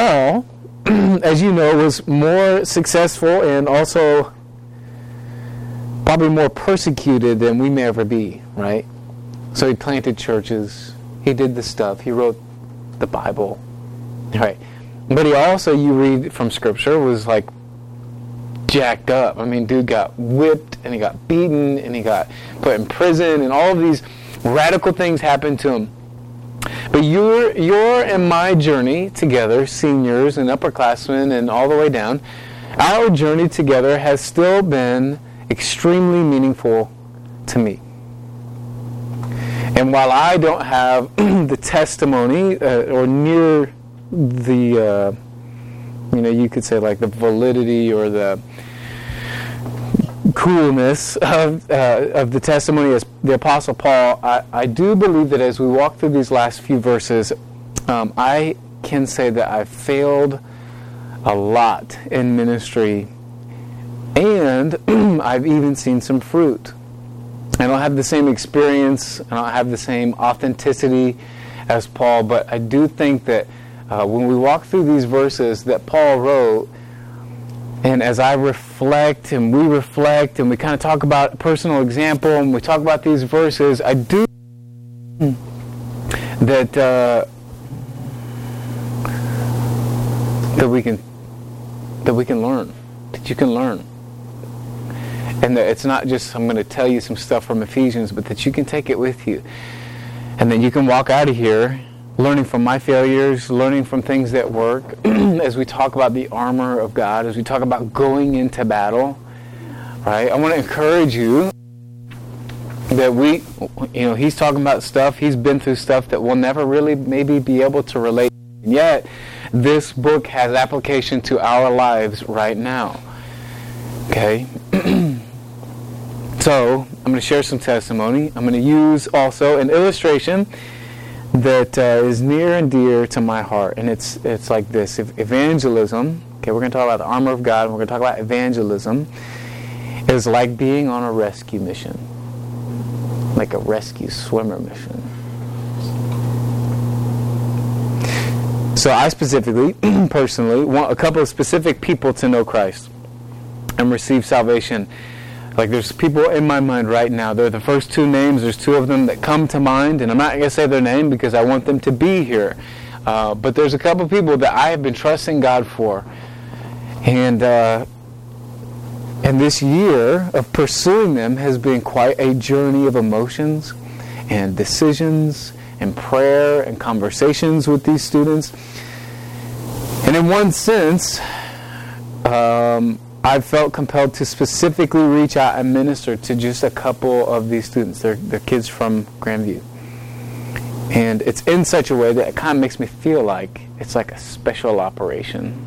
Paul, as you know, was more successful and also probably more persecuted than we may ever be, right? So he planted churches, he did the stuff, he wrote the Bible, right? But he also, you read from Scripture, was like jacked up. I mean, dude got whipped and he got beaten and he got put in prison and all of these radical things happened to him. But your your and my journey together, seniors and upperclassmen and all the way down, our journey together has still been extremely meaningful to me. And while I don't have the testimony uh, or near the, uh, you know, you could say like the validity or the coolness of, uh, of the testimony as the Apostle Paul, I, I do believe that as we walk through these last few verses, um, I can say that I've failed a lot in ministry and I've even seen some fruit. I don't have the same experience, I don't have the same authenticity as Paul, but I do think that uh, when we walk through these verses that Paul wrote, and as I reflect and we reflect and we kind of talk about personal example and we talk about these verses, I do that uh, that we can that we can learn, that you can learn. And that it's not just I'm going to tell you some stuff from Ephesians, but that you can take it with you. And then you can walk out of here learning from my failures, learning from things that work, as we talk about the armor of God, as we talk about going into battle, right? I want to encourage you that we, you know, he's talking about stuff, he's been through stuff that we'll never really maybe be able to relate. And yet, this book has application to our lives right now. Okay? so, I'm going to share some testimony. I'm going to use also an illustration that uh, is near and dear to my heart, and it's it's like this: if evangelism. Okay, we're going to talk about the armor of God, and we're going to talk about evangelism. Is like being on a rescue mission, like a rescue swimmer mission. So I specifically, personally, want a couple of specific people to know Christ and receive salvation like there's people in my mind right now. They're the first two names. There's two of them that come to mind, and I'm not going to say their name because I want them to be here. Uh, but there's a couple people that I have been trusting God for, and uh, and this year of pursuing them has been quite a journey of emotions and decisions and prayer and conversations with these students. And in one sense, um, I felt compelled to specifically reach out and minister to just a couple of these students. They're, they're kids from Grandview. And it's in such a way that it kind of makes me feel like it's like a special operation.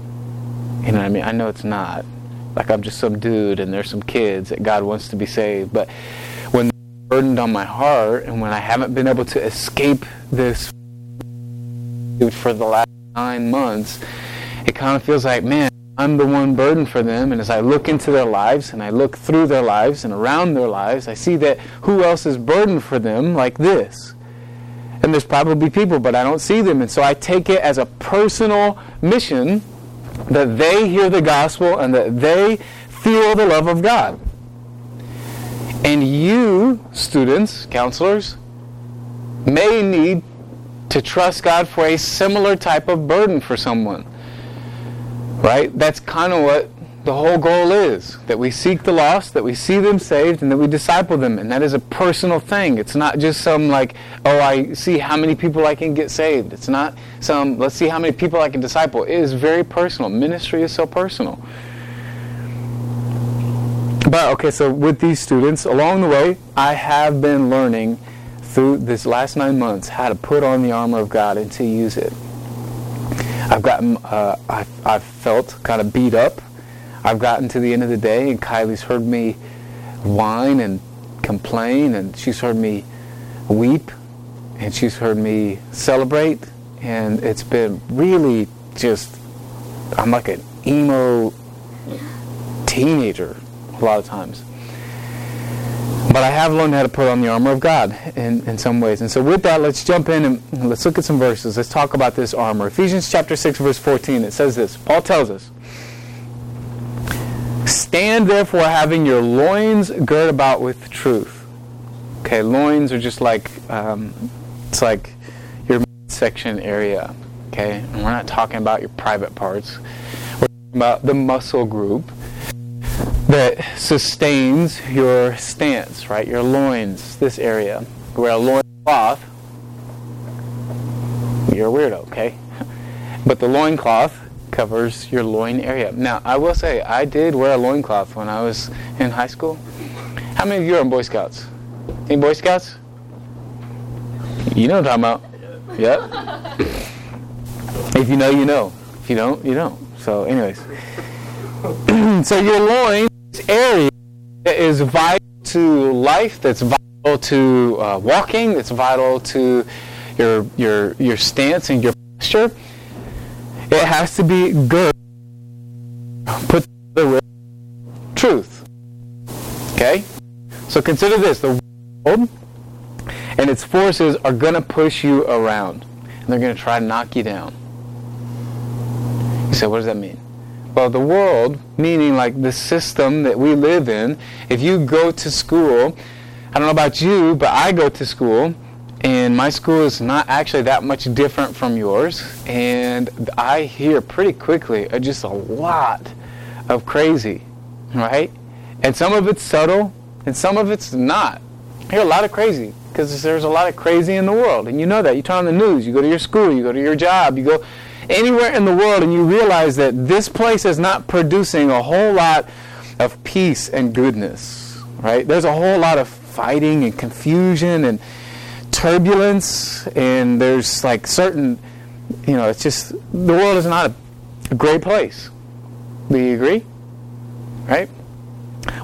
You know what I mean? I know it's not. Like I'm just some dude and there's some kids that God wants to be saved. But when burdened on my heart and when I haven't been able to escape this for the last nine months, it kind of feels like, man, I'm the one burden for them. And as I look into their lives and I look through their lives and around their lives, I see that who else is burdened for them like this? And there's probably people, but I don't see them. And so I take it as a personal mission that they hear the gospel and that they feel the love of God. And you, students, counselors, may need to trust God for a similar type of burden for someone. Right? That's kind of what the whole goal is that we seek the lost, that we see them saved, and that we disciple them. And that is a personal thing. It's not just some like, oh, I see how many people I can get saved. It's not some, let's see how many people I can disciple. It is very personal. Ministry is so personal. But, okay, so with these students, along the way, I have been learning through this last nine months how to put on the armor of God and to use it. I've gotten, uh, I, I've felt kind of beat up. I've gotten to the end of the day, and Kylie's heard me whine and complain, and she's heard me weep, and she's heard me celebrate, and it's been really just, I'm like an emo teenager a lot of times. But I have learned how to put on the armor of God in, in some ways. And so with that, let's jump in and let's look at some verses. Let's talk about this armor. Ephesians chapter 6, verse 14, it says this. Paul tells us, Stand therefore having your loins girt about with truth. Okay, loins are just like, um, it's like your section area. Okay, and we're not talking about your private parts. We're talking about the muscle group that sustains your stance, right? Your loins, this area. Wear a loin cloth. You're a weirdo, okay? But the loin cloth covers your loin area. Now, I will say, I did wear a loin cloth when I was in high school. How many of you are in Boy Scouts? Any Boy Scouts? You know what I'm talking about. Yep. If you know, you know. If you don't, you don't. So, anyways. so your loin area is vital to life, that's vital to uh, walking, that's vital to your, your, your stance and your posture. It has to be good, put with truth. Okay? So consider this the world and its forces are going to push you around, and they're going to try to knock you down. You say, what does that mean? Well, the world, meaning like the system that we live in, if you go to school, I don't know about you, but I go to school, and my school is not actually that much different from yours, and I hear pretty quickly uh, just a lot of crazy, right? And some of it's subtle, and some of it's not. I hear a lot of crazy because there's a lot of crazy in the world, and you know that. You turn on the news, you go to your school, you go to your job, you go anywhere in the world and you realize that this place is not producing a whole lot of peace and goodness, right? There's a whole lot of fighting and confusion and turbulence, and there's like certain, you know, it's just, the world is not a great place. Do you agree? Right?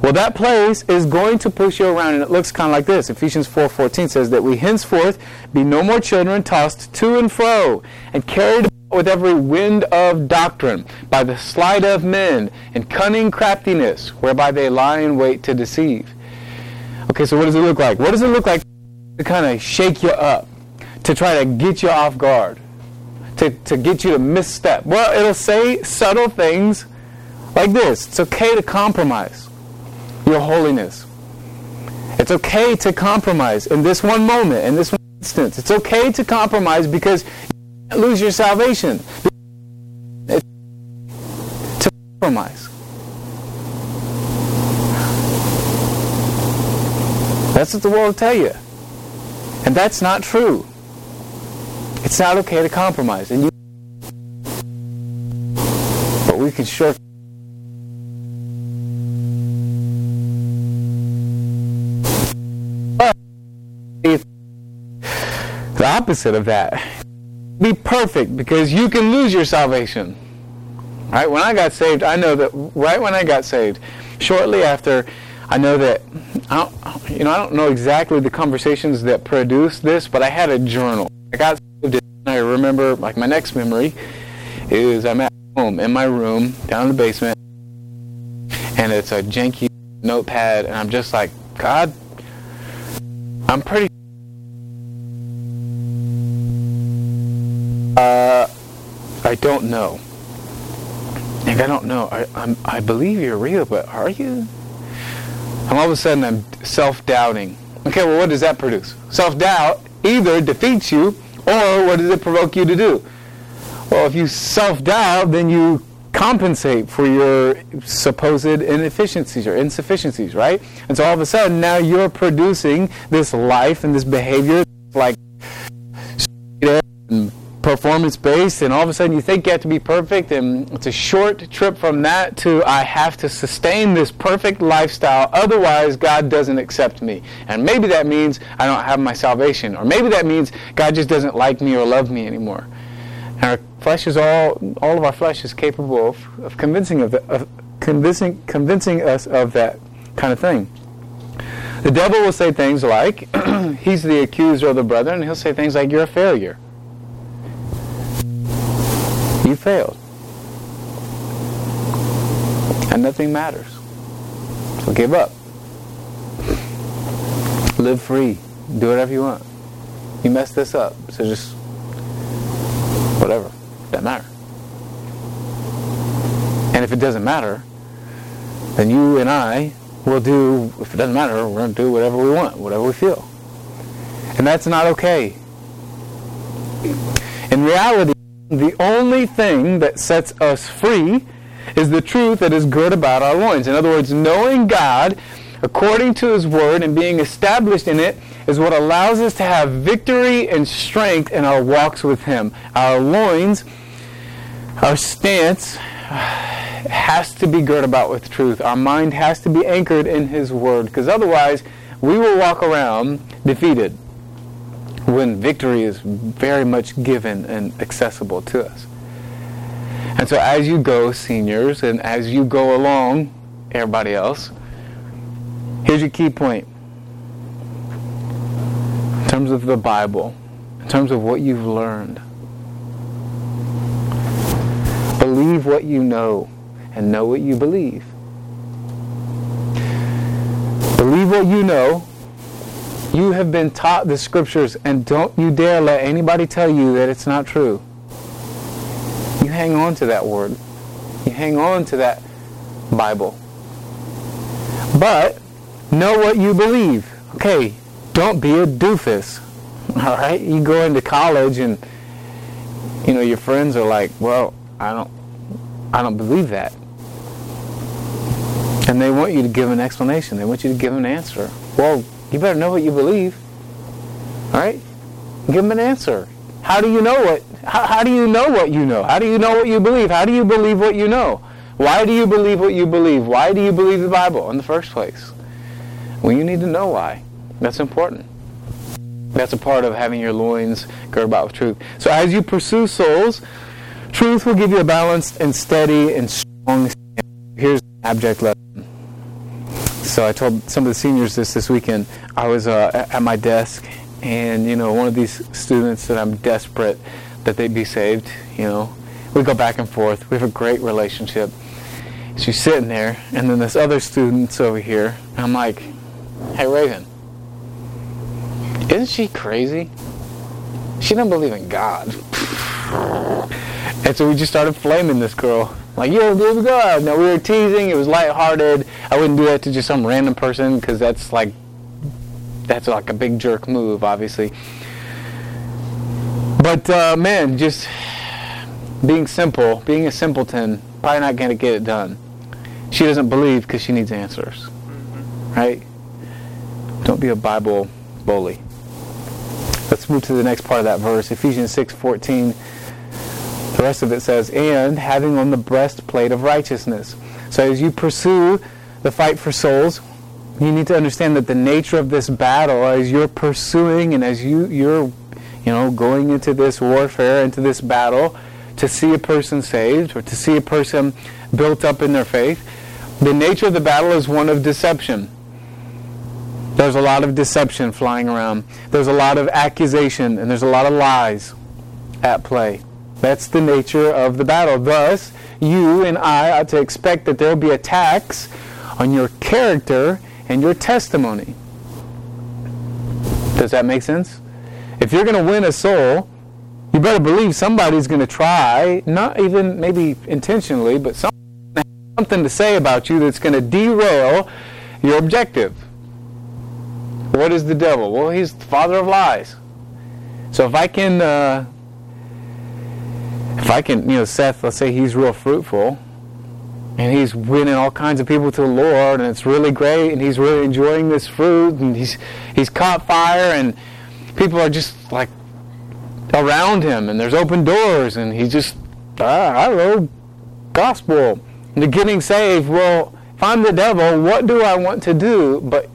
Well, that place is going to push you around, and it looks kind of like this. Ephesians 4.14 says that we henceforth be no more children tossed to and fro and carried with every wind of doctrine, by the sleight of men, and cunning craftiness, whereby they lie in wait to deceive. Okay, so what does it look like? What does it look like to kind of shake you up, to try to get you off guard, to, to get you to misstep? Well, it'll say subtle things like this. It's okay to compromise your holiness. It's okay to compromise in this one moment, in this one instance. It's okay to compromise because lose your salvation. It's to compromise. That's what the world will tell you. And that's not true. It's not okay to compromise. And you but we can sure the opposite of that be perfect because you can lose your salvation. Right? When I got saved, I know that right when I got saved, shortly after, I know that I don't, you know I don't know exactly the conversations that produced this, but I had a journal. I got saved, and I remember like my next memory is I'm at home in my room down in the basement, and it's a janky notepad, and I'm just like, God, I'm pretty Uh, I don't know. Like, I don't know. I, I'm, I believe you're real, but are you? And all of a sudden, I'm self-doubting. Okay, well, what does that produce? Self-doubt either defeats you, or what does it provoke you to do? Well, if you self-doubt, then you compensate for your supposed inefficiencies or insufficiencies, right? And so all of a sudden, now you're producing this life and this behavior like performance based and all of a sudden you think you have to be perfect and it's a short trip from that to I have to sustain this perfect lifestyle otherwise God doesn't accept me. And maybe that means I don't have my salvation or maybe that means God just doesn't like me or love me anymore. And our flesh is all all of our flesh is capable of, of convincing of, the, of convincing convincing us of that kind of thing. The devil will say things like he's the accuser of the brethren and he'll say things like you're a failure you failed. And nothing matters. So give up. Live free. Do whatever you want. You messed this up, so just whatever. Doesn't matter. And if it doesn't matter, then you and I will do, if it doesn't matter, we're going to do whatever we want, whatever we feel. And that's not okay. In reality, the only thing that sets us free is the truth that is good about our loins. In other words, knowing God according to His Word and being established in it is what allows us to have victory and strength in our walks with Him. Our loins, our stance has to be girt about with truth. Our mind has to be anchored in His Word because otherwise we will walk around defeated when victory is very much given and accessible to us. And so as you go, seniors, and as you go along, everybody else, here's your key point. In terms of the Bible, in terms of what you've learned, believe what you know and know what you believe. Believe what you know you have been taught the scriptures, and don't you dare let anybody tell you that it's not true. You hang on to that word. You hang on to that Bible. But know what you believe. Okay, don't be a doofus. All right? You go into college and you know your friends are like, "Well, I don't I don't believe that." And they want you to give an explanation. They want you to give an answer. Well, you better know what you believe. All right? Give them an answer. How do you know what? How, how do you know what you know? How do you know what you believe? How do you believe what you know? Why do you believe what you believe? Why do you believe the Bible in the first place? Well, you need to know why. That's important. That's a part of having your loins girded about with truth. So as you pursue souls, truth will give you a balanced and steady and strong. Here's an abject lesson. So I told some of the seniors this this weekend. I was uh, at my desk, and you know, one of these students that I'm desperate that they be saved. You know, we go back and forth. We have a great relationship. She's sitting there, and then this other student's over here. I'm like, "Hey, Raven, isn't she crazy? She doesn't believe in God." and so we just started flaming this girl. Like, don't believe in God. No, we were teasing. It was lighthearted. I wouldn't do that to just some random person because that's like, that's like a big jerk move, obviously. But uh, man, just being simple, being a simpleton, probably not going to get it done. She doesn't believe because she needs answers, right? Don't be a Bible bully. Let's move to the next part of that verse, Ephesians 6:14. The rest of it says, and having on the breastplate of righteousness. So as you pursue the fight for souls, you need to understand that the nature of this battle, as you're pursuing and as you, you're, you know, going into this warfare, into this battle, to see a person saved or to see a person built up in their faith, the nature of the battle is one of deception. There's a lot of deception flying around. There's a lot of accusation and there's a lot of lies at play. That's the nature of the battle. Thus, you and I ought to expect that there will be attacks on your character and your testimony. Does that make sense? If you're going to win a soul, you better believe somebody's going to try, not even maybe intentionally, but something to say about you that's going to derail your objective. What is the devil? Well, he's the father of lies. So if I can uh, if I can, you know, Seth, let's say he's real fruitful and he's winning all kinds of people to the Lord and it's really great and he's really enjoying this fruit and he's he's caught fire and people are just like around him and there's open doors and he's just ah, I know gospel. And they're getting saved well if I'm the devil what do I want to do but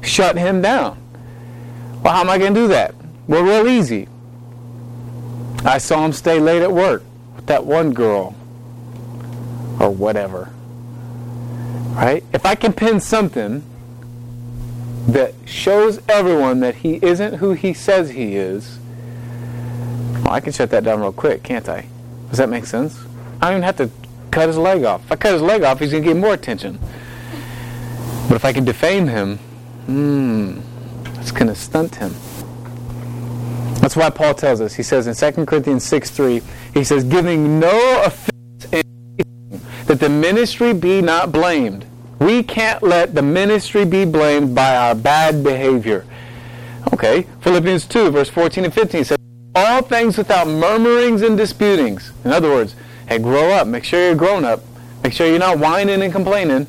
shut him down? Well how am I going to do that? Well real easy. I saw him stay late at work that one girl or whatever. Right? If I can pin something that shows everyone that he isn't who he says he is, well, I can shut that down real quick, can't I? Does that make sense? I don't even have to cut his leg off. If I cut his leg off, he's going to get more attention. But if I can defame him, hmm, It's going to stunt him. That's why Paul tells us. He says in 2 Corinthians 6 3, he says, giving no offense in that the ministry be not blamed. We can't let the ministry be blamed by our bad behavior. Okay, Philippians 2, verse 14 and 15 says, All things without murmurings and disputings. In other words, hey, grow up. Make sure you're grown up. Make sure you're not whining and complaining.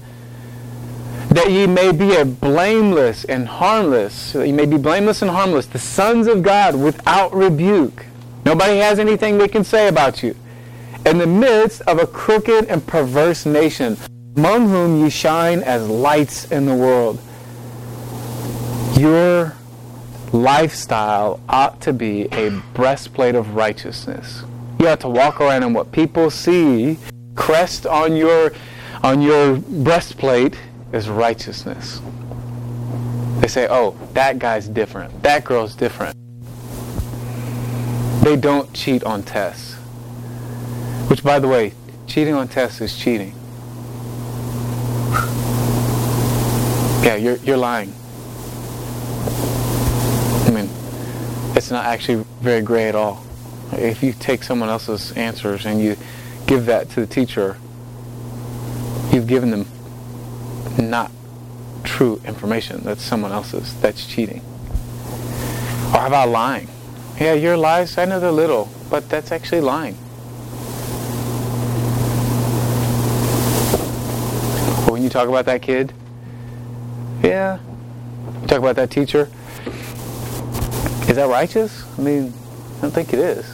That ye may be a blameless and harmless. That ye may be blameless and harmless. The sons of God without rebuke. Nobody has anything they can say about you. In the midst of a crooked and perverse nation, among whom ye shine as lights in the world. Your lifestyle ought to be a breastplate of righteousness. You ought to walk around and what people see crest on your on your breastplate is righteousness. They say, "Oh, that guy's different. That girl's different." They don't cheat on tests. Which by the way, cheating on tests is cheating. Yeah, you're you're lying. I mean, it's not actually very gray at all. If you take someone else's answers and you give that to the teacher, you've given them not true information. That's someone else's. That's cheating. Or how about lying? Yeah, your lies, I know they're little, but that's actually lying. Or when you talk about that kid, yeah, you talk about that teacher, is that righteous? I mean, I don't think it is.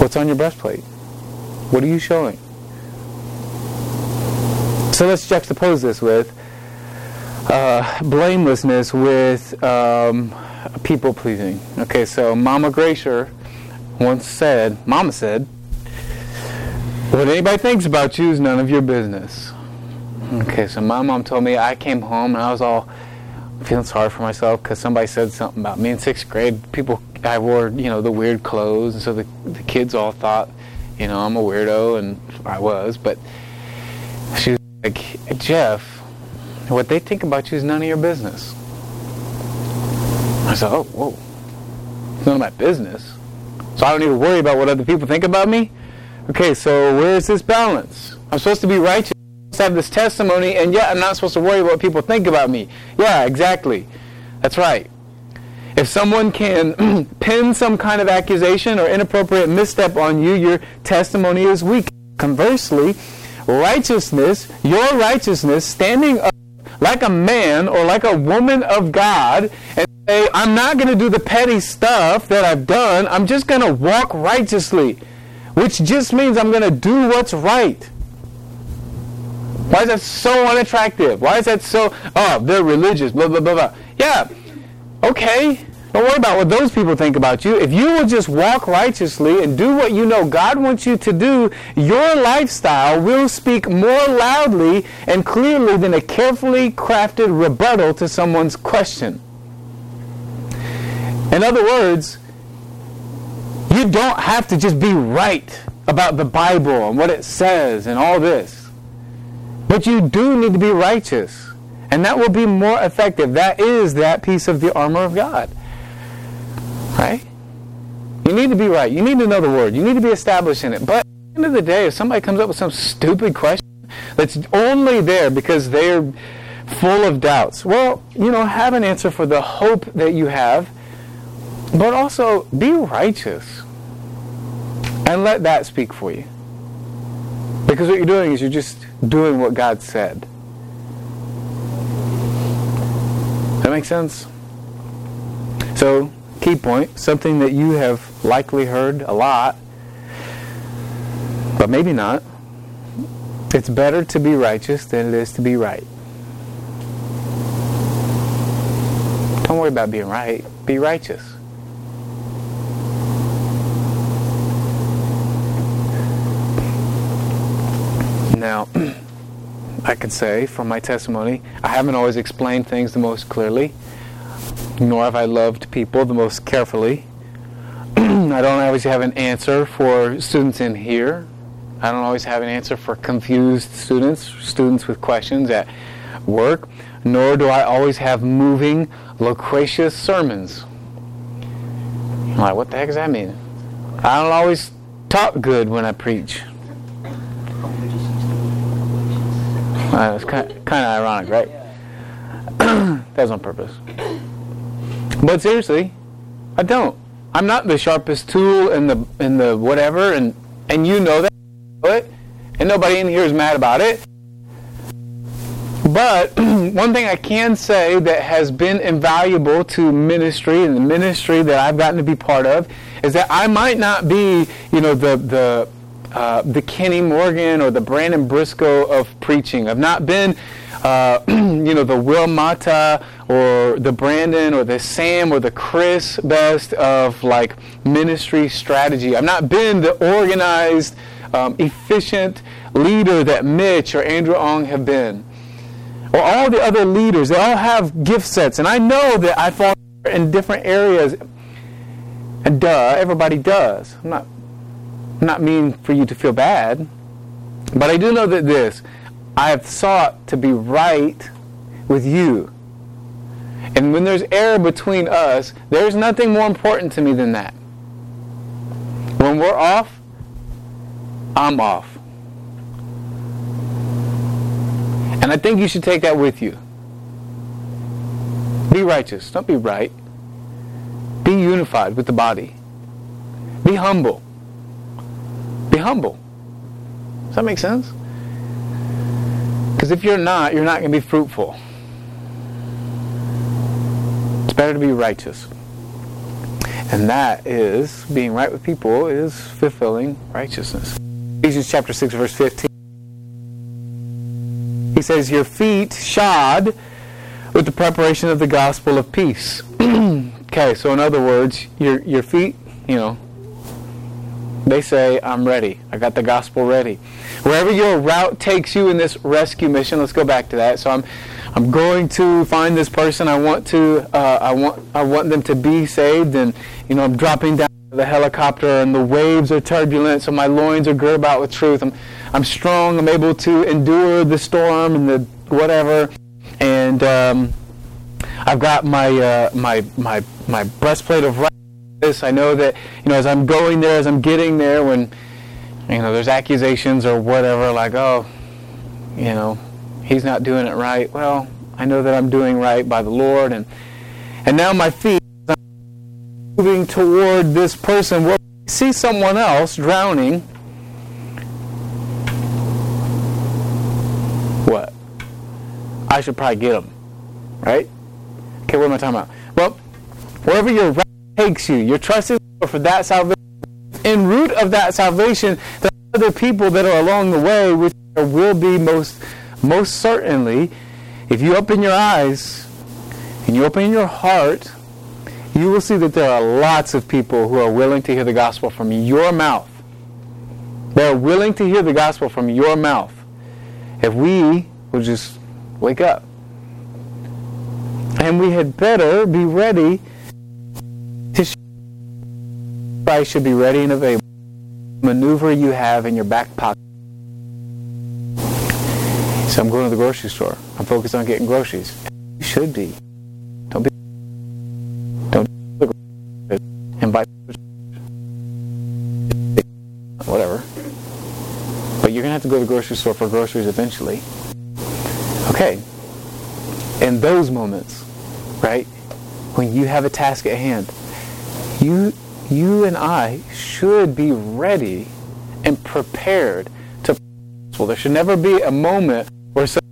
What's on your breastplate? What are you showing? So let's juxtapose this with uh, blamelessness with um, people pleasing. Okay, so Mama Gracier once said, Mama said, what anybody thinks about you is none of your business. Okay, so my mom told me I came home and I was all feeling sorry for myself because somebody said something about me in sixth grade. People, I wore, you know, the weird clothes, and so the, the kids all thought, you know, I'm a weirdo, and I was. But she was like, Jeff, what they think about you is none of your business. I said, oh, whoa, it's none of my business. So I don't need to worry about what other people think about me? Okay, so where's this balance? I'm supposed to be righteous to have this testimony, and yet I'm not supposed to worry about what people think about me. Yeah, exactly. That's right. If someone can pin some kind of accusation or inappropriate misstep on you, your testimony is weak. Conversely, righteousness, your righteousness, standing up like a man or like a woman of God and say, I'm not going to do the petty stuff that I've done. I'm just going to walk righteously, which just means I'm going to do what's right. Why is that so unattractive? Why is that so, oh, they're religious, blah, blah, blah, blah. Yeah, okay. Don't worry about what those people think about you. If you will just walk righteously and do what you know God wants you to do, your lifestyle will speak more loudly and clearly than a carefully crafted rebuttal to someone's question. In other words, you don't have to just be right about the Bible and what it says and all this. But you do need to be righteous. And that will be more effective. That is that piece of the armor of God. Right? You need to be right. You need to know the word. You need to be established in it. But at the end of the day, if somebody comes up with some stupid question that's only there because they're full of doubts, well, you know, have an answer for the hope that you have, but also be righteous. And let that speak for you. Because what you're doing is you're just doing what God said. That makes sense? So, key point, something that you have likely heard a lot, but maybe not. It's better to be righteous than it is to be right. Don't worry about being right. Be righteous. Now, I can say from my testimony, I haven't always explained things the most clearly, nor have I loved people the most carefully. I don't always have an answer for students in here. I don't always have an answer for confused students, students with questions at work, nor do I always have moving, loquacious sermons. I'm like, what the heck does that mean? I don't always talk good when I preach. Uh, it's kind of, kind of ironic, right? that was on purpose. But seriously, I don't. I'm not the sharpest tool in the in the whatever, and and you know that, but and nobody in here is mad about it. But one thing I can say that has been invaluable to ministry and the ministry that I've gotten to be part of is that I might not be, you know, the the uh, the Kenny Morgan or the Brandon Briscoe of preaching. I've not been, uh, you know, the Will Mata or the Brandon or the Sam or the Chris Best of like ministry strategy. I've not been the organized, um, efficient leader that Mitch or Andrew Ong have been or all the other leaders, they all have gift sets. And I know that I fall in different areas. And duh, everybody does. I'm not, I'm not mean for you to feel bad. But I do know that this I have sought to be right with you. And when there's error between us, there's nothing more important to me than that. When we're off, I'm off. And I think you should take that with you. Be righteous. Don't be right. Be unified with the body. Be humble. Be humble. Does that make sense? Because if you're not, you're not going to be fruitful. Better to be righteous. And that is, being right with people is fulfilling righteousness. Ephesians chapter 6, verse 15. He says, Your feet shod with the preparation of the gospel of peace. okay, so in other words, your, your feet, you know, they say, I'm ready. I got the gospel ready. Wherever your route takes you in this rescue mission, let's go back to that. So I'm, I'm going to find this person. I want to, uh, I want, I want them to be saved, and you know, I'm dropping down the helicopter, and the waves are turbulent, so my loins are girt about with truth. I'm, I'm strong. I'm able to endure the storm and the whatever. And um, I've got my uh, my my my breastplate of righteousness. I know that you know as I'm going there, as I'm getting there, when you know there's accusations or whatever, like oh, you know, he's not doing it right. Well, I know that I'm doing right by the Lord, and and now my feet are moving toward this person. Well, see someone else drowning what? I should probably get them. Right? Okay, what am I talking about? Well, wherever your route takes you, you're trusting for that salvation. In root of that salvation, there are other people that are along the way, which there will be most, most certainly, if you open your eyes and you open your heart, you will see that there are lots of people who are willing to hear the gospel from your mouth. They are willing to hear the gospel from your mouth if we will just wake up. And we had better be ready to should be ready and available. Maneuver you have in your back pocket. So I'm going to the grocery store. I'm focused on getting groceries. You should be. Don't be. Don't invite. Whatever. But you're to have to go to the grocery store for groceries eventually. Okay. In those moments, right, when you have a task at hand, you, you and I should be ready and prepared Well, there should never be a moment where someone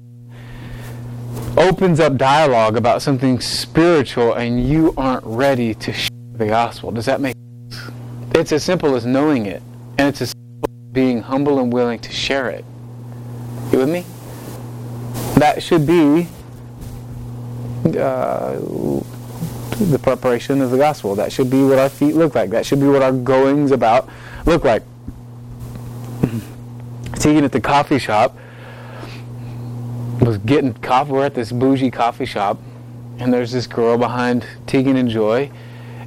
opens up dialogue about something spiritual and you aren't ready to share the gospel. Does that make sense? It's as simple as knowing it, and it's as simple as being humble and willing to share it. You with me? That should be uh, the preparation of the gospel. That should be what our feet look like. That should be what our goings about look like. Tegan at the coffee shop was getting coffee. We're at this bougie coffee shop, and there's this girl behind Tegan and Joy,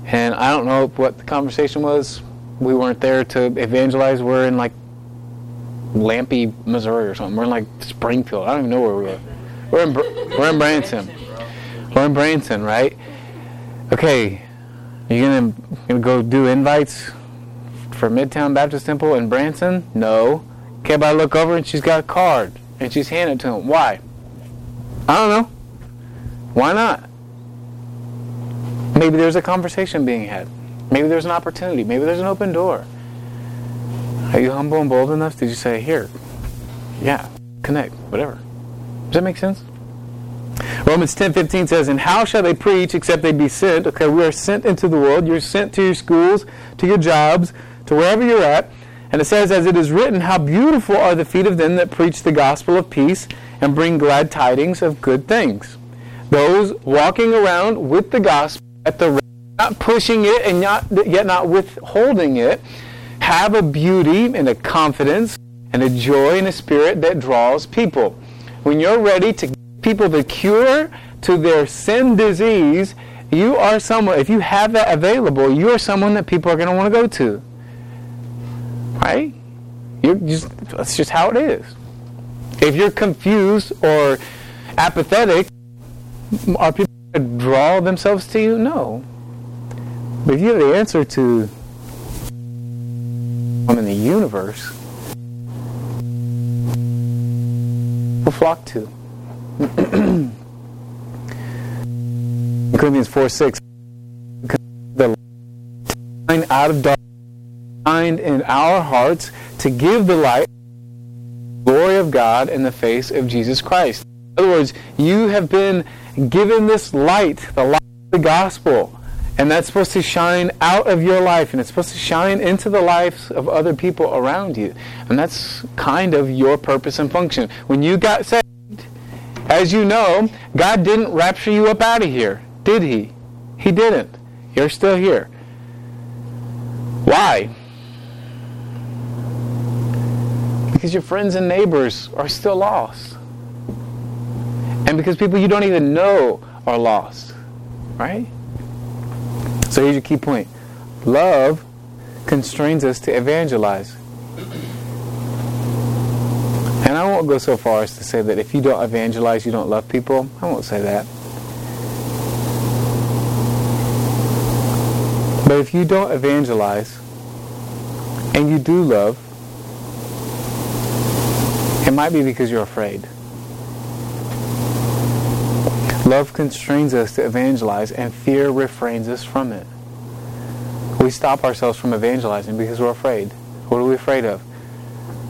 and I don't know what the conversation was we weren't there to evangelize. We're in like Lampe, Missouri or something. We're in like Springfield. I don't even know where we were. We're in, we're in Branson. We're in Branson, right? Okay, you gonna, gonna go do invites for Midtown Baptist Temple in Branson? No. Okay, but I look over and she's got a card and she's it to him. Why? I don't know. Why not? Maybe there's a conversation being had. Maybe there's an opportunity. Maybe there's an open door. Are you humble and bold enough? Did you say, here, yeah, connect, whatever? Does that make sense? Romans 10:15 says, "And how shall they preach except they be sent?" Okay, we are sent into the world. You're sent to your schools, to your jobs, to wherever you're at. And it says, "As it is written, how beautiful are the feet of them that preach the gospel of peace and bring glad tidings of good things." Those walking around with the gospel at the not pushing it and not yet not withholding it, have a beauty and a confidence and a joy and a spirit that draws people. When you're ready to give people the cure to their sin disease, you are someone, if you have that available, you are someone that people are going to want to go to. Right? You're just, that's just how it is. If you're confused or apathetic, are people going to draw themselves to you? No. But if you have the answer to I'm in the universe, will flock to. Corinthians 4 6. The line out of darkness in our hearts to give the light glory of God in the face of Jesus Christ. In other words, you have been given this light, the light of the gospel. And that's supposed to shine out of your life and it's supposed to shine into the lives of other people around you. And that's kind of your purpose and function. When you got saved, as you know, God didn't rapture you up out of here, did He? He didn't. You're still here. Why? Because your friends and neighbors are still lost. And because people you don't even know are lost. Right? So here's your key point love constrains us to evangelize. And I won't go so far as to say that if you don't evangelize, you don't love people. I won't say that. But if you don't evangelize and you do love, might be because you're afraid. Love constrains us to evangelize, and fear refrains us from it. We stop ourselves from evangelizing because we're afraid. What are we afraid of?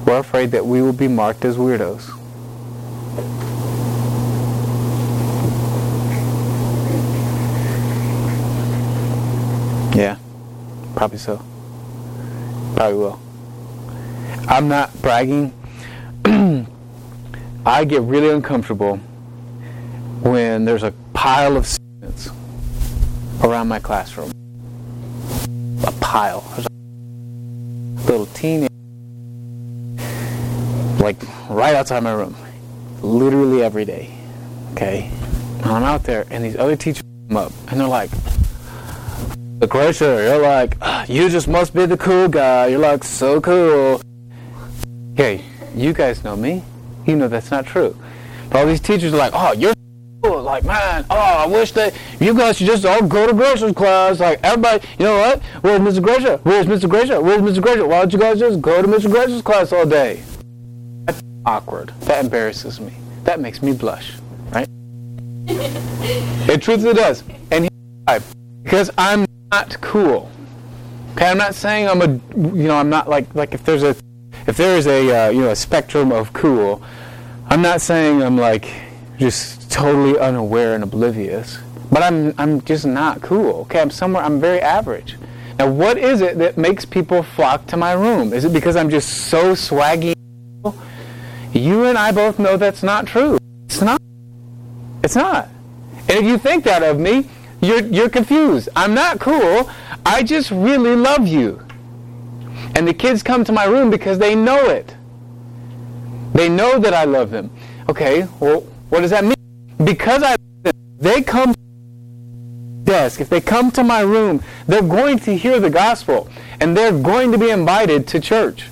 We're afraid that we will be marked as weirdos. Yeah, probably so. Probably will. I'm not bragging. I get really uncomfortable when there's a pile of students around my classroom. A pile. A little teenage, like right outside my room, literally every day. Okay, and I'm out there, and these other teachers come up, and they're like, "The crusher." You're like, ah, "You just must be the cool guy." You're like, "So cool." Okay, you guys know me. You know that's not true. But all these teachers are like, "Oh, you're cool. like, man, oh, I wish that you guys should just all go to Gracio's class. Like, everybody, you know what? Where's Mr. Gracia? Where's Mr. Gracia? Where's Mr. Gracia? Why don't you guys just go to Mr. Gracio's class all day? That's awkward. That embarrasses me. That makes me blush, right? it truthfully does. And why? Because I'm not cool. Okay, I'm not saying I'm a, you know, I'm not like, like if there's a, if there is a, uh, you know, a spectrum of cool, I'm not saying I'm like just totally unaware and oblivious. But I'm I'm just not cool. Okay, I'm somewhere I'm very average. Now what is it that makes people flock to my room? Is it because I'm just so swaggy? You and I both know that's not true. It's not. It's not. And if you think that of me, you're you're confused. I'm not cool. I just really love you. And the kids come to my room because they know it. They know that I love them. Okay, well, what does that mean? because I they come to my desk, if they come to my room, they're going to hear the gospel and they're going to be invited to church.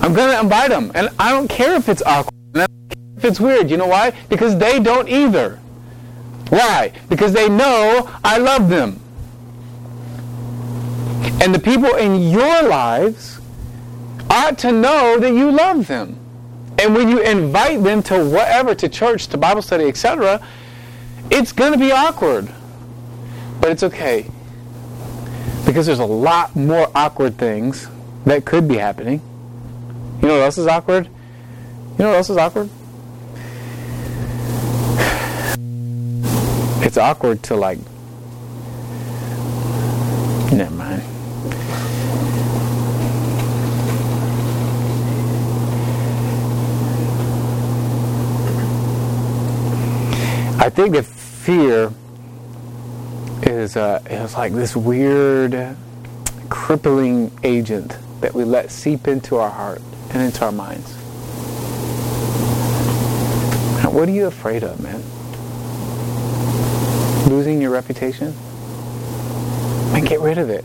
I'm going to invite them, and I don't care if it's awkward. if it's weird. You know why? Because they don't either. Why? Because they know I love them. And the people in your lives ought to know that you love them. And when you invite them to whatever, to church, to Bible study, etc., it's going to be awkward. But it's okay. Because there's a lot more awkward things that could be happening. You know what else is awkward? You know what else is awkward? It's awkward to like. Never mind. I think that fear is uh, is like this weird, crippling agent that we let seep into our heart and into our minds. Now, what are you afraid of, man? Losing your reputation? Man, get rid of it.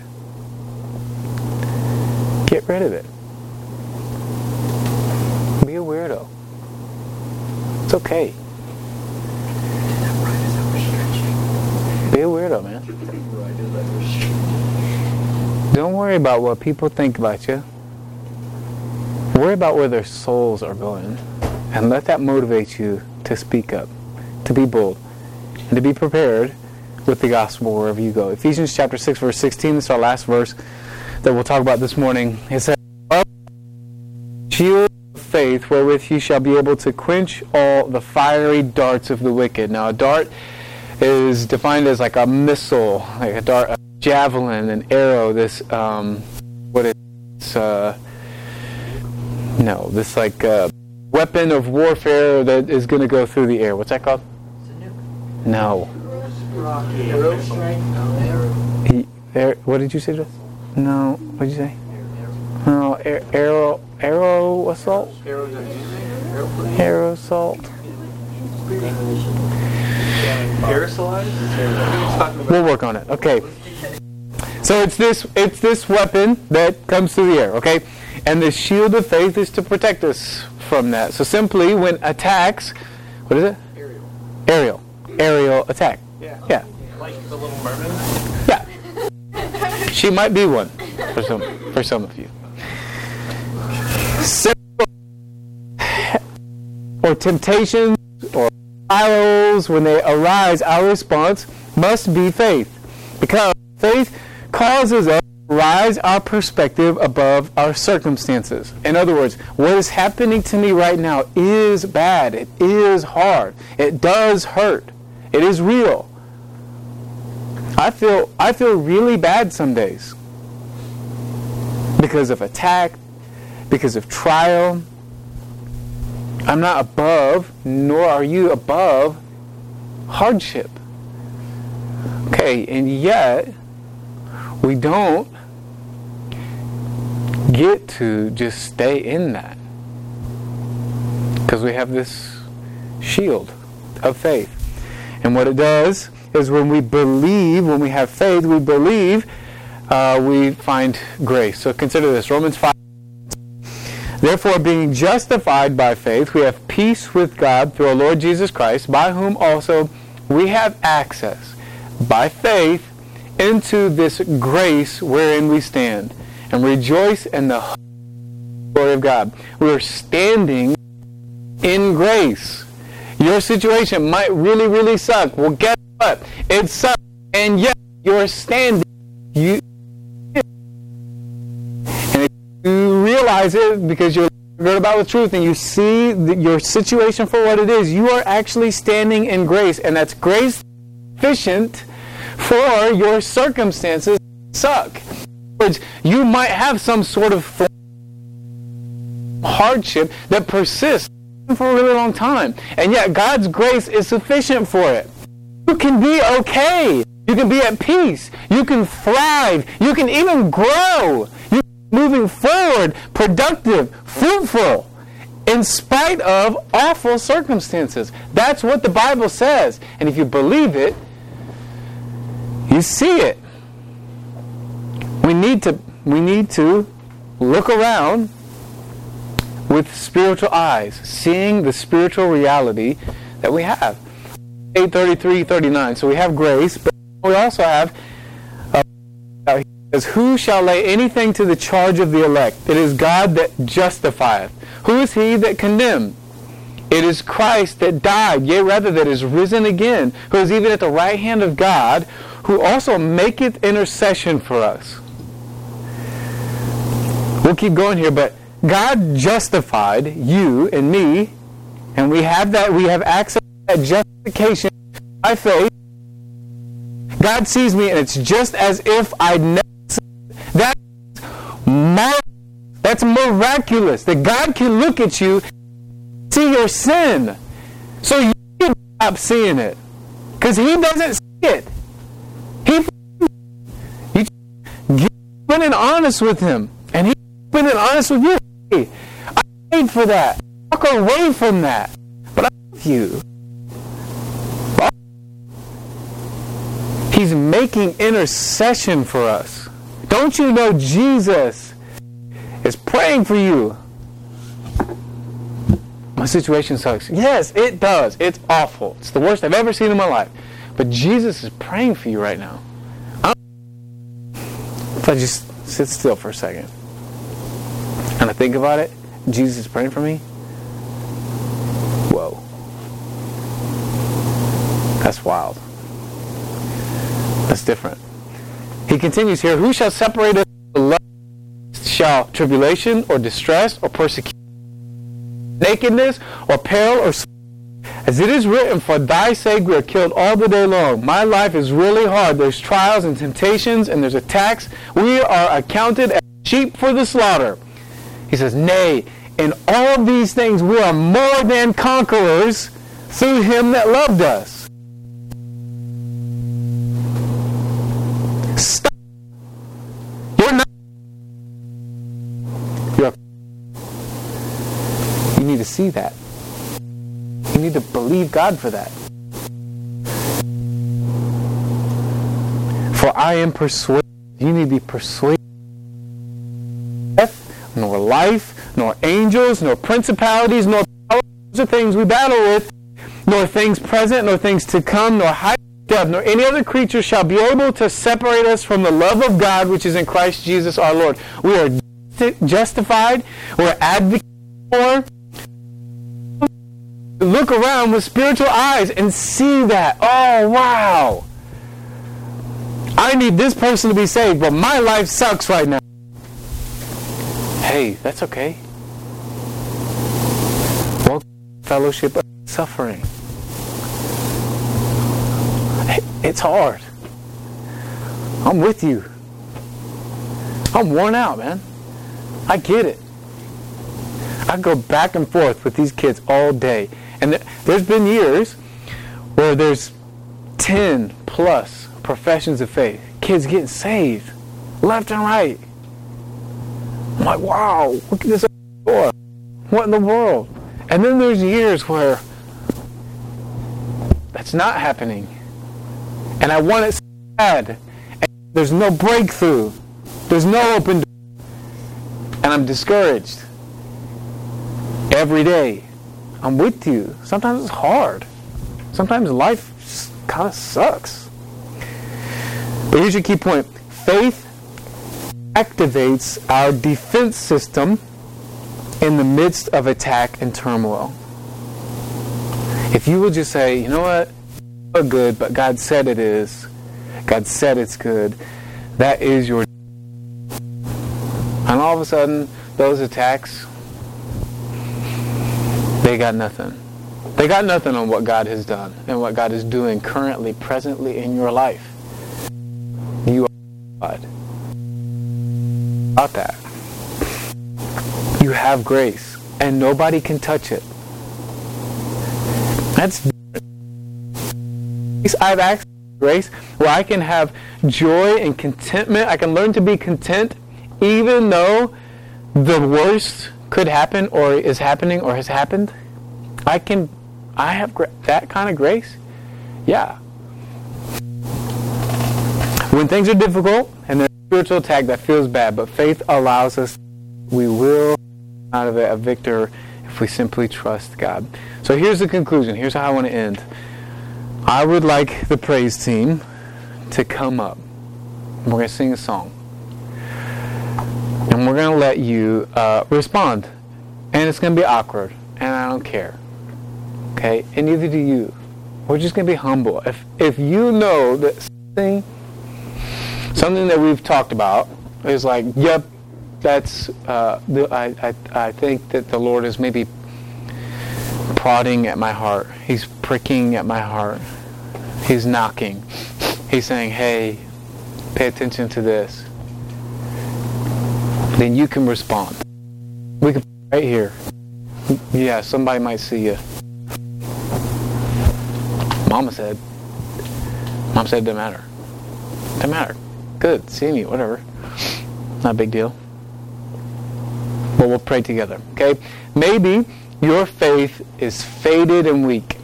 Get rid of it. Be a weirdo. It's okay. Be a weirdo, man. Don't worry about what people think about you. Worry about where their souls are going. And let that motivate you to speak up, to be bold, and to be prepared with the gospel wherever you go. Ephesians chapter 6, verse 16, this is our last verse that we'll talk about this morning. It says, Shield of faith wherewith you shall be able to quench all the fiery darts of the wicked. Now, a dart is defined as like a missile, like a dart, a javelin, an arrow. This um, what is uh, no, this like uh, weapon of warfare that is going to go through the air. What's that called? No. He, air, what did you say? To? No. What did you say? No. Air, arrow. Arrow assault. Arrow assault. Aerosolized? We'll work on it. Okay. So it's this it's this weapon that comes through the air, okay? And the shield of faith is to protect us from that. So simply when attacks what is it? Aerial. Aerial. Aerial attack. Yeah. Yeah. Like the Little Mermaid? Yeah. She might be one for some for some of you. Or temptations or trials when they arise, our response must be faith. Because faith causes us to rise our perspective above our circumstances. In other words, what is happening to me right now is bad. It is hard. It does hurt. It is real. I feel I feel really bad some days. Because of attack, because of trial. I'm not above, nor are you above hardship. Okay, and yet we don't get to just stay in that. Because we have this shield of faith. And what it does is when we believe, when we have faith, we believe, uh, we find grace. So consider this Romans 5. Therefore, being justified by faith, we have peace with God through our Lord Jesus Christ, by whom also we have access by faith into this grace wherein we stand and rejoice in the glory of God. We are standing in grace. Your situation might really, really suck. Well, guess what? It sucks. And yet, you're standing. You, and if you realize it because you're good about the truth and you see the, your situation for what it is, you are actually standing in grace. And that's grace sufficient for your circumstances suck. Words, you might have some sort of hardship that persists for a really long time. And yet God's grace is sufficient for it. You can be okay. You can be at peace. You can thrive. You can even grow. Moving forward, productive, fruitful, in spite of awful circumstances. That's what the Bible says. And if you believe it, you see it. We need to we need to look around. With spiritual eyes, seeing the spiritual reality that we have. 833, 39. So we have grace, but we also have, uh, says, Who shall lay anything to the charge of the elect? It is God that justifieth. Who is he that condemned? It is Christ that died, yea, rather that is risen again, who is even at the right hand of God, who also maketh intercession for us. We'll keep going here, but God justified you and me, and we have that, we have access to that justification by faith. God sees me, and it's just as if I never That's miraculous that God can look at you see your sin. So you can stop seeing it. Because he doesn't see it. He you open and honest with him. And he's and honest with you. Hey, I paid for that. Walk away from that. But I love you. He's making intercession for us. Don't you know Jesus is praying for you? My situation sucks. Yes, it does. It's awful. It's the worst I've ever seen in my life. But Jesus is praying for you right now. If I just sit still for a second and I think about it, Jesus is praying for me. Whoa. That's wild. That's different. He continues here, Who shall separate us from the love? Shall tribulation or distress or persecution? nakedness or peril or as it is written, for thy sake we are killed all the day long. My life is really hard. There's trials and temptations and there's attacks. We are accounted as sheep for the slaughter. He says, Nay, in all these things we are more than conquerors through him that loved us. Stop. You're not. You're you need to see that. You need to believe God for that. For I am persuaded. You need to be persuaded. Death, nor life, nor angels, nor principalities, nor powers are things we battle with, nor things present, nor things to come, nor height, depth, nor any other creature shall be able to separate us from the love of God which is in Christ Jesus our Lord. We are justified. We're advocated for look around with spiritual eyes and see that. Oh, wow. I need this person to be saved, but my life sucks right now. Hey, that's okay. Welcome fellowship of suffering. It's hard. I'm with you. I'm worn out, man. I get it. I go back and forth with these kids all day. And there's been years where there's 10 plus professions of faith. Kids getting saved left and right. I'm like, wow, look at this door. What in the world? And then there's years where that's not happening. And I want it so bad. And there's no breakthrough. There's no open door. And I'm discouraged. Every day. I'm with you. Sometimes it's hard. Sometimes life kind of sucks. But here's your key point faith activates our defense system in the midst of attack and turmoil. If you will just say, you know what, good, but God said it is, God said it's good, that is your. And all of a sudden, those attacks, they got nothing. They got nothing on what God has done and what God is doing currently, presently in your life. You are God. About that. You have grace, and nobody can touch it. That's I've access to grace where I can have joy and contentment. I can learn to be content even though the worst could happen or is happening or has happened. I can, I have gra- that kind of grace. Yeah. When things are difficult and there's a spiritual attack that feels bad, but faith allows us, we will out of it a victor if we simply trust God. So here's the conclusion. Here's how I want to end. I would like the praise team to come up. We're going to sing a song. And we're going to let you uh, respond. And it's going to be awkward. And I don't care. Okay? And neither do you. We're just going to be humble. If, if you know that something, something that we've talked about is like, yep, that's, uh, I, I, I think that the Lord is maybe prodding at my heart. He's pricking at my heart. He's knocking. He's saying, hey, pay attention to this. Then you can respond. We can right here. Yeah, somebody might see you. Mama said. Mom said it doesn't matter. Doesn't matter. Good, seeing you, whatever. Not a big deal. But we'll pray together, okay? Maybe your faith is faded and weak.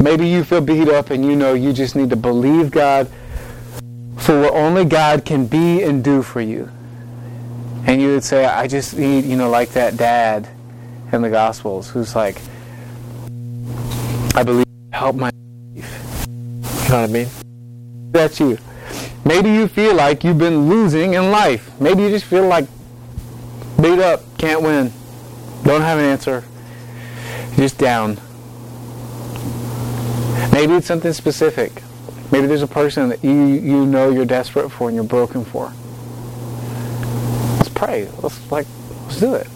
Maybe you feel beat up and you know you just need to believe God for what only God can be and do for you. And you would say, I just need, you know, like that dad in the Gospels who's like, I believe, help my belief. You know what I mean? That's you. Maybe you feel like you've been losing in life. Maybe you just feel like beat up, can't win, don't have an answer, just down. Maybe it's something specific. Maybe there's a person that you, you know you're desperate for and you're broken for. Let's pray. Let's like let's do it.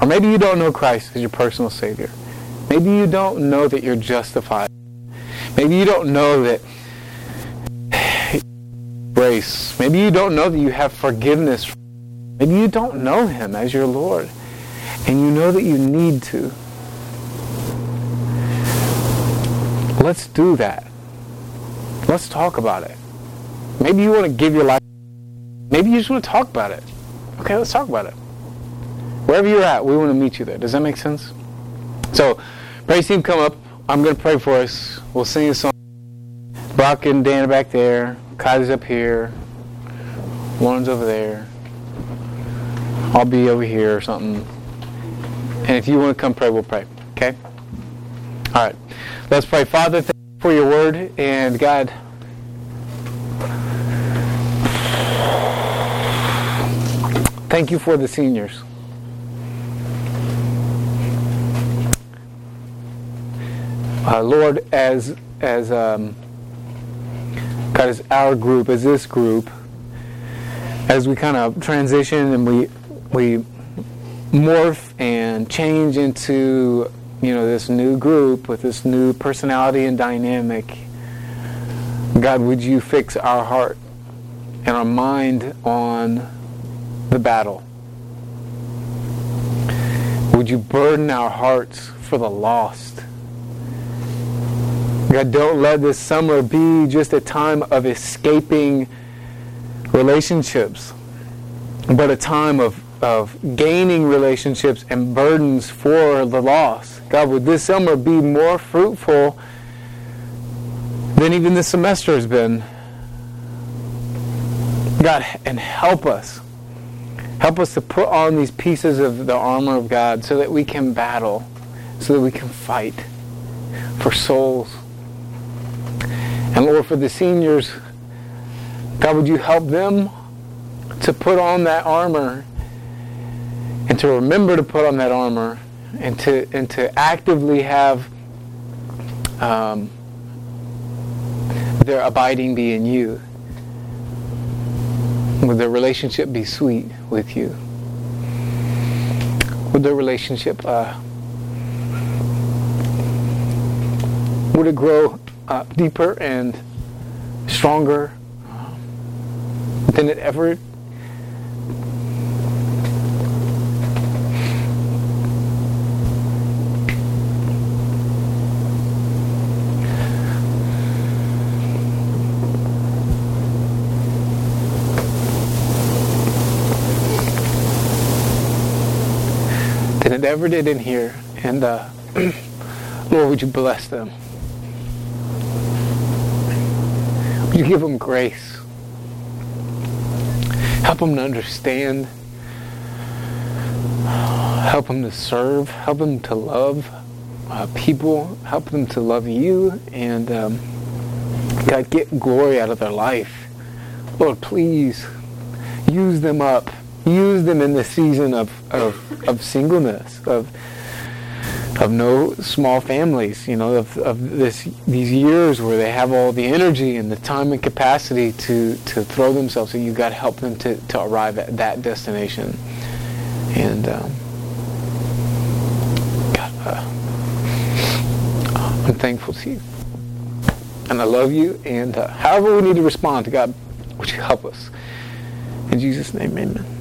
Or maybe you don't know Christ as your personal Savior. Maybe you don't know that you're justified. Maybe you don't know that grace. Maybe you don't know that you have forgiveness. Maybe you don't know Him as your Lord. And you know that you need to. Let's do that. Let's talk about it. Maybe you want to give your life. Maybe you just want to talk about it. Okay, let's talk about it. Wherever you're at, we want to meet you there. Does that make sense? So, praise team, come up. I'm going to pray for us. We'll sing a song. Brock and Dan are back there. Kylie's up here. Lauren's over there. I'll be over here or something. And if you want to come pray, we'll pray. Okay? All right. Let's pray. Father, thank you for your word. And God, thank you for the seniors. Uh, Lord, as as um, God, as our group, as this group, as we kind of transition and we we morph and change into you know this new group with this new personality and dynamic. God would you fix our heart and our mind on the battle? Would you burden our hearts for the lost? God don't let this summer be just a time of escaping relationships but a time of of gaining relationships and burdens for the lost. God, would this summer be more fruitful than even this semester has been? God, and help us. Help us to put on these pieces of the armor of God so that we can battle, so that we can fight for souls. And Lord, for the seniors, God, would you help them to put on that armor and to remember to put on that armor and to and to actively have um, their abiding be in you. Would their relationship be sweet with you? Would their relationship uh, would it grow uh, deeper and stronger than it ever than it ever did in here. And uh, Lord, would you bless them? Would you give them grace? Help them to understand help them to serve, help them to love uh, people, help them to love you, and um, God, get glory out of their life. Lord, please use them up. Use them in the season of, of, of singleness, of of no small families, you know, of, of this these years where they have all the energy and the time and capacity to, to throw themselves. So you got to help them to, to arrive at that destination. And um, God, uh, I'm thankful to you, and I love you. And uh, however we need to respond to God, would you help us? In Jesus' name, Amen.